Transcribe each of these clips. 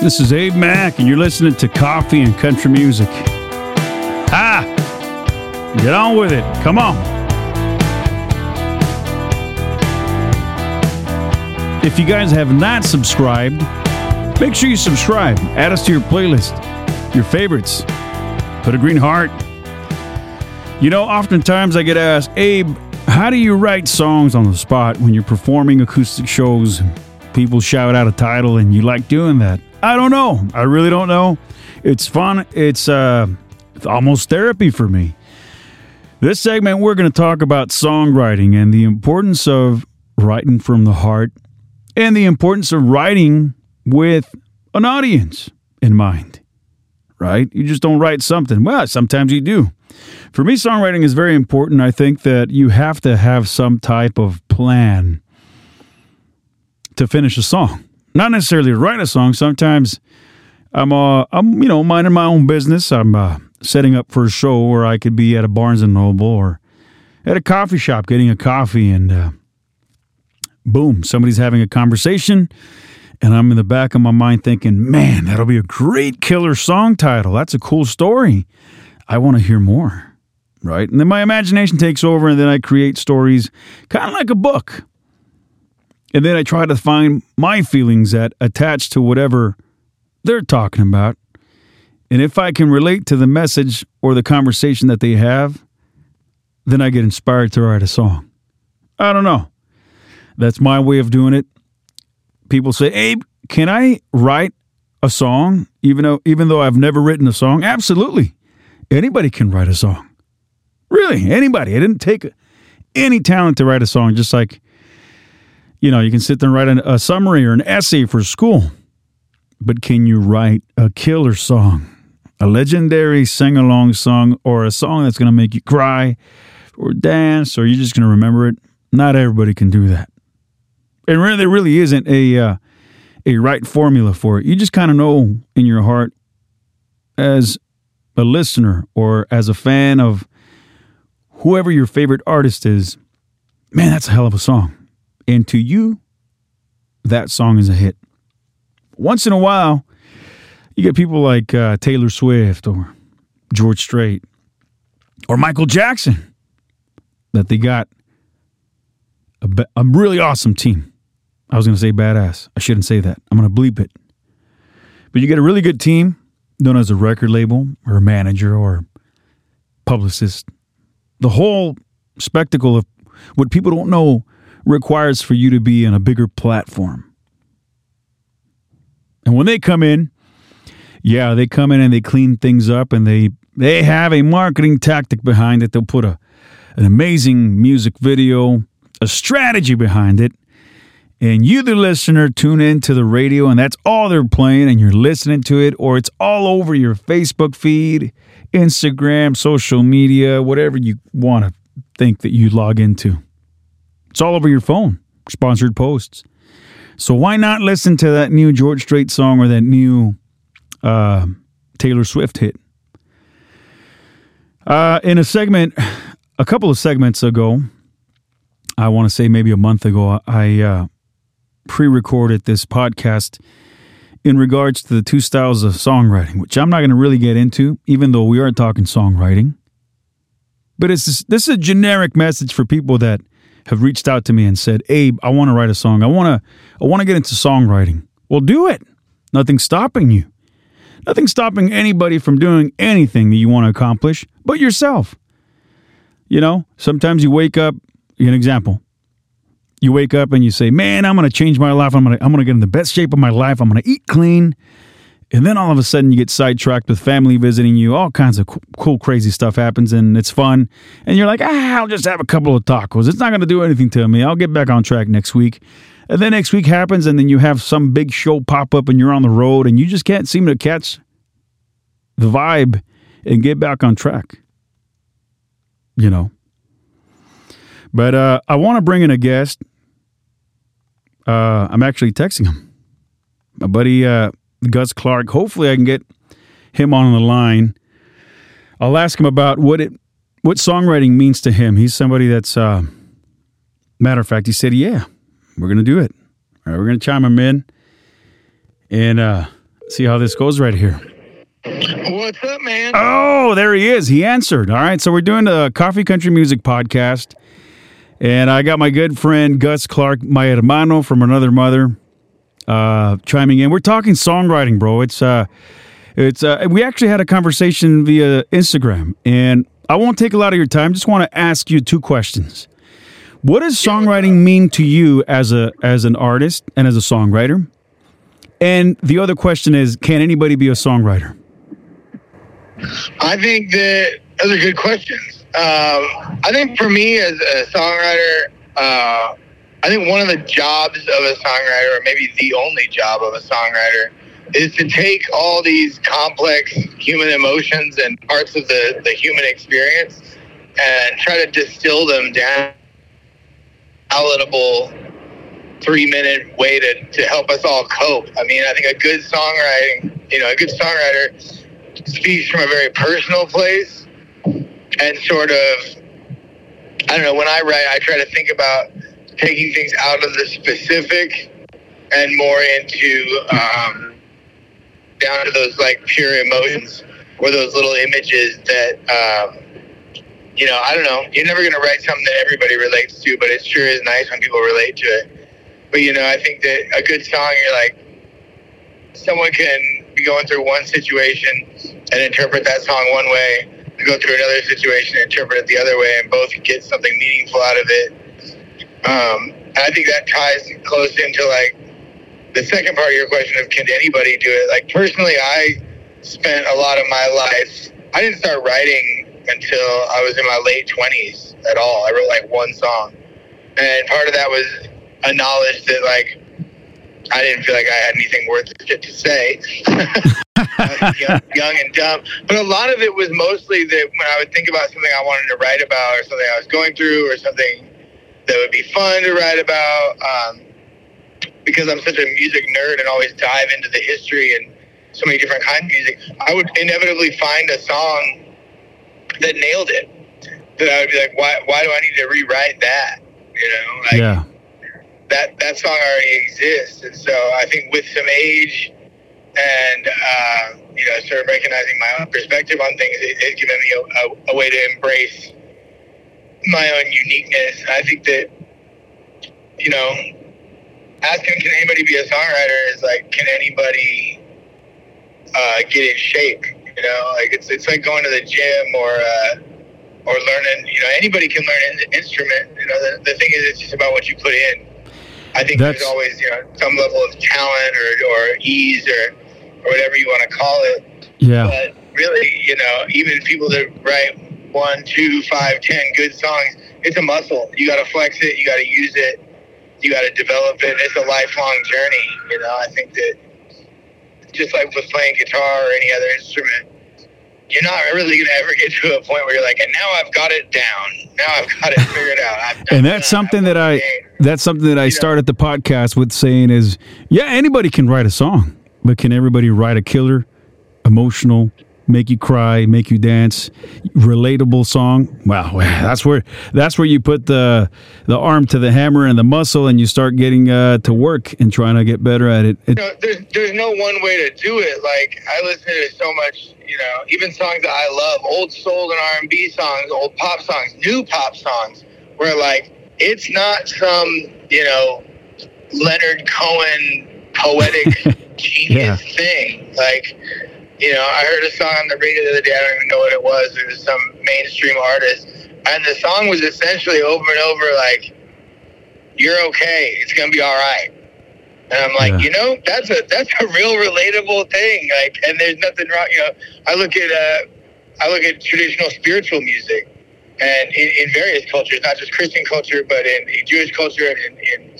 This is Abe Mack, and you're listening to Coffee and Country Music. Ah! Get on with it. Come on. If you guys have not subscribed, make sure you subscribe. Add us to your playlist, your favorites. Put a green heart. You know, oftentimes I get asked, Abe, how do you write songs on the spot when you're performing acoustic shows? People shout out a title and you like doing that. I don't know. I really don't know. It's fun. It's uh almost therapy for me. This segment we're going to talk about songwriting and the importance of writing from the heart and the importance of writing with an audience in mind. Right? You just don't write something. Well, sometimes you do. For me, songwriting is very important. I think that you have to have some type of plan to finish a song. Not necessarily write a song. Sometimes I'm, uh, I'm, you know, minding my own business. I'm uh, setting up for a show where I could be at a Barnes and Noble or at a coffee shop getting a coffee, and uh, boom, somebody's having a conversation, and I'm in the back of my mind thinking, man, that'll be a great killer song title. That's a cool story. I want to hear more, right? And then my imagination takes over, and then I create stories, kind of like a book. And then I try to find my feelings that attach to whatever they're talking about. And if I can relate to the message or the conversation that they have, then I get inspired to write a song. I don't know. That's my way of doing it. People say, "Abe, can I write a song even though even though I've never written a song?" Absolutely. Anybody can write a song. Really, anybody. I didn't take any talent to write a song just like you know, you can sit there and write a, a summary or an essay for school. But can you write a killer song? A legendary sing along song or a song that's going to make you cry or dance or you're just going to remember it? Not everybody can do that. And really, there really isn't a, uh, a right formula for it. You just kind of know in your heart as a listener or as a fan of whoever your favorite artist is, man, that's a hell of a song. And to you, that song is a hit. Once in a while, you get people like uh, Taylor Swift or George Strait or Michael Jackson that they got a, a really awesome team. I was going to say badass. I shouldn't say that. I'm going to bleep it. But you get a really good team known as a record label or a manager or publicist. The whole spectacle of what people don't know requires for you to be in a bigger platform. And when they come in, yeah, they come in and they clean things up and they they have a marketing tactic behind it. They'll put a an amazing music video, a strategy behind it. And you, the listener, tune in to the radio and that's all they're playing, and you're listening to it, or it's all over your Facebook feed, Instagram, social media, whatever you want to think that you log into. It's all over your phone, sponsored posts. So why not listen to that new George Strait song or that new uh, Taylor Swift hit? Uh, in a segment, a couple of segments ago, I want to say maybe a month ago, I uh, pre recorded this podcast in regards to the two styles of songwriting, which I'm not going to really get into, even though we are talking songwriting. But it's this, this is a generic message for people that have reached out to me and said, "Abe, I want to write a song. I want to I want to get into songwriting." Well, do it. Nothing's stopping you. Nothing's stopping anybody from doing anything that you want to accomplish but yourself. You know, sometimes you wake up, an example. You wake up and you say, "Man, I'm going to change my life. I'm going to I'm going to get in the best shape of my life. I'm going to eat clean." And then all of a sudden you get sidetracked with family visiting you. All kinds of cool, crazy stuff happens and it's fun. And you're like, ah, I'll just have a couple of tacos. It's not going to do anything to me. I'll get back on track next week. And then next week happens and then you have some big show pop up and you're on the road and you just can't seem to catch the vibe and get back on track. You know. But uh, I want to bring in a guest. Uh, I'm actually texting him. My buddy uh, Gus Clark. Hopefully, I can get him on the line. I'll ask him about what it what songwriting means to him. He's somebody that's uh, matter of fact. He said, "Yeah, we're gonna do it. All right, we're gonna chime him in." And uh, see how this goes right here. What's up, man? Oh, there he is. He answered. All right. So we're doing the Coffee Country Music podcast. And I got my good friend Gus Clark, my hermano from another mother, uh, chiming in. We're talking songwriting, bro. It's uh it's uh we actually had a conversation via Instagram and I won't take a lot of your time. Just want to ask you two questions. What does songwriting mean to you as a as an artist and as a songwriter? And the other question is, can anybody be a songwriter? I think that those are good questions. Um, I think for me as a songwriter, uh, I think one of the jobs of a songwriter, or maybe the only job of a songwriter, is to take all these complex human emotions and parts of the, the human experience and try to distill them down palatable three minute way to, to help us all cope. I mean, I think a good songwriting, you know, a good songwriter speaks from a very personal place and sort of, I don't know, when I write, I try to think about taking things out of the specific and more into um, down to those like pure emotions or those little images that, um, you know, I don't know. You're never going to write something that everybody relates to, but it sure is nice when people relate to it. But, you know, I think that a good song, you're like, someone can be going through one situation and interpret that song one way, go through another situation and interpret it the other way, and both get something meaningful out of it. Um, I think that ties close into like the second part of your question of can anybody do it? Like personally, I spent a lot of my life. I didn't start writing until I was in my late twenties at all. I wrote like one song, and part of that was a knowledge that like I didn't feel like I had anything worth shit to say. young, young, and dumb. But a lot of it was mostly that when I would think about something I wanted to write about or something I was going through or something that would be fun to write about, um, because I'm such a music nerd and always dive into the history and so many different kinds of music, I would inevitably find a song that nailed it. That I would be like, why, why do I need to rewrite that? You know, like, yeah that that song already exists, and so I think with some age and uh, you know, sort of recognizing my own perspective on things, it, it's given me a, a, a, way to embrace my own uniqueness. I think that you know, asking can anybody be a songwriter is like, can anybody uh, get in shape? You know, like it's it's like going to the gym or. Uh, or learning, you know, anybody can learn an instrument. You know, the, the thing is, it's just about what you put in. I think That's, there's always you know some level of talent or, or ease or or whatever you want to call it. Yeah. But really, you know, even people that write one, two, five, ten good songs, it's a muscle. You got to flex it. You got to use it. You got to develop it. It's a lifelong journey. You know, I think that just like with playing guitar or any other instrument, you're not really going to ever get to a point where you're like, and now I've got it down. Now I've got it figured out. and that's something that I that's something that I started the podcast with saying is, yeah, anybody can write a song, but can everybody write a killer, emotional, make you cry, make you dance, relatable song. Wow, that's where that's where you put the the arm to the hammer and the muscle, and you start getting uh, to work and trying to get better at it. it you know, there's there's no one way to do it. Like I listen to so much, you know, even songs that I love, old soul and R and B songs, old pop songs, new pop songs, where like it's not some you know Leonard Cohen poetic genius yeah. thing, like you know, I heard a song on the radio the other day. I don't even know what it was. It was some mainstream artist, and the song was essentially over and over like, "You're okay. It's gonna be all right." And I'm like, yeah. you know, that's a that's a real relatable thing. Like, and there's nothing wrong. You know, I look at uh, I look at traditional spiritual music, and in, in various cultures, not just Christian culture, but in, in Jewish culture and in, in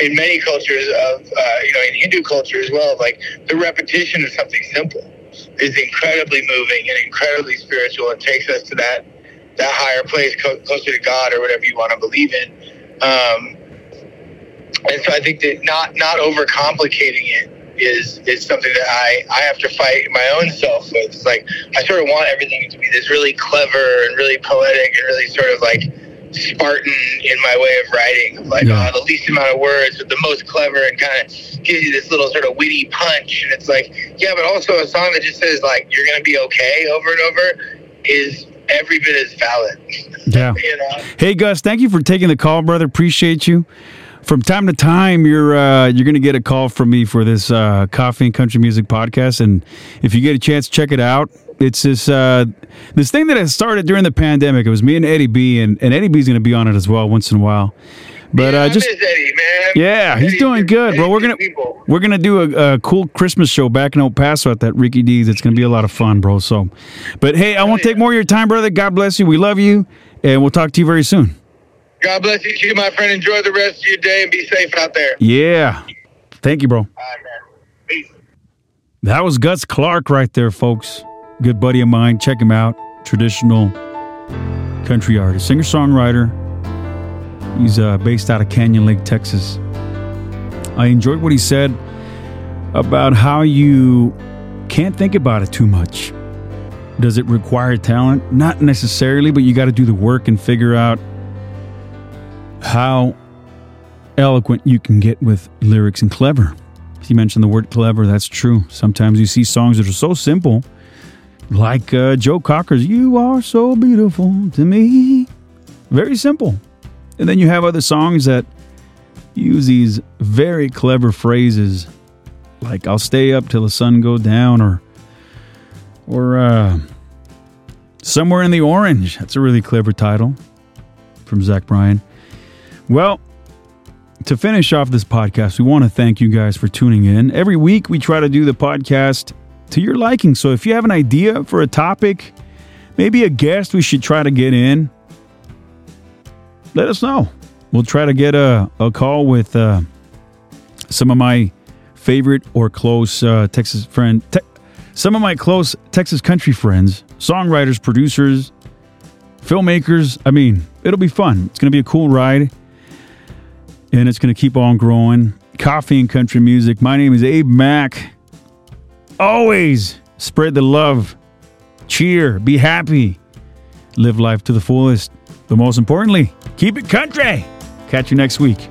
in many cultures of uh, you know in Hindu culture as well, like the repetition of something simple is incredibly moving and incredibly spiritual and takes us to that that higher place co- closer to God or whatever you want to believe in. Um, and so I think that not not overcomplicating it is is something that I I have to fight my own self with. It's like I sort of want everything to be this really clever and really poetic and really sort of like Spartan in my way of writing. Like Yeah. uh, the least amount of words, but the most clever, and kind of gives you this little sort of witty punch. And it's like, yeah, but also a song that just says like you're gonna be okay over and over is every bit as valid. Yeah. You know. Hey Gus, thank you for taking the call, brother. Appreciate you. From time to time, you're uh, you're going to get a call from me for this uh, coffee and country music podcast, and if you get a chance, check it out. It's this uh, this thing that has started during the pandemic. It was me and Eddie B, and, and Eddie B's going to be on it as well once in a while. But yeah, uh, I just Eddie, man. yeah, he's Eddie's doing good, bro. We're gonna people. we're gonna do a, a cool Christmas show back in El Paso at that Ricky D's. It's gonna be a lot of fun, bro. So, but hey, I won't take more of your time, brother. God bless you. We love you, and we'll talk to you very soon. God bless you too, my friend. Enjoy the rest of your day and be safe out there. Yeah, thank you, bro. All right, man. Peace. That was Gus Clark right there, folks. Good buddy of mine. Check him out. Traditional country artist, singer songwriter. He's uh, based out of Canyon Lake, Texas. I enjoyed what he said about how you can't think about it too much. Does it require talent? Not necessarily, but you got to do the work and figure out how eloquent you can get with lyrics and clever. He mentioned the word clever. That's true. Sometimes you see songs that are so simple, like uh, Joe Cocker's "You Are So Beautiful to Me." Very simple. And then you have other songs that use these very clever phrases, like "I'll stay up till the sun go down," or or uh, "Somewhere in the Orange." That's a really clever title from Zach Bryan. Well, to finish off this podcast, we want to thank you guys for tuning in. Every week, we try to do the podcast to your liking. So if you have an idea for a topic, maybe a guest we should try to get in, let us know. We'll try to get a, a call with uh, some of my favorite or close uh, Texas friend, te- some of my close Texas country friends, songwriters, producers, filmmakers. I mean, it'll be fun. It's going to be a cool ride and it's going to keep on growing. Coffee and country music. My name is Abe Mack. Always spread the love, cheer, be happy, live life to the fullest. But most importantly, keep it country. Catch you next week.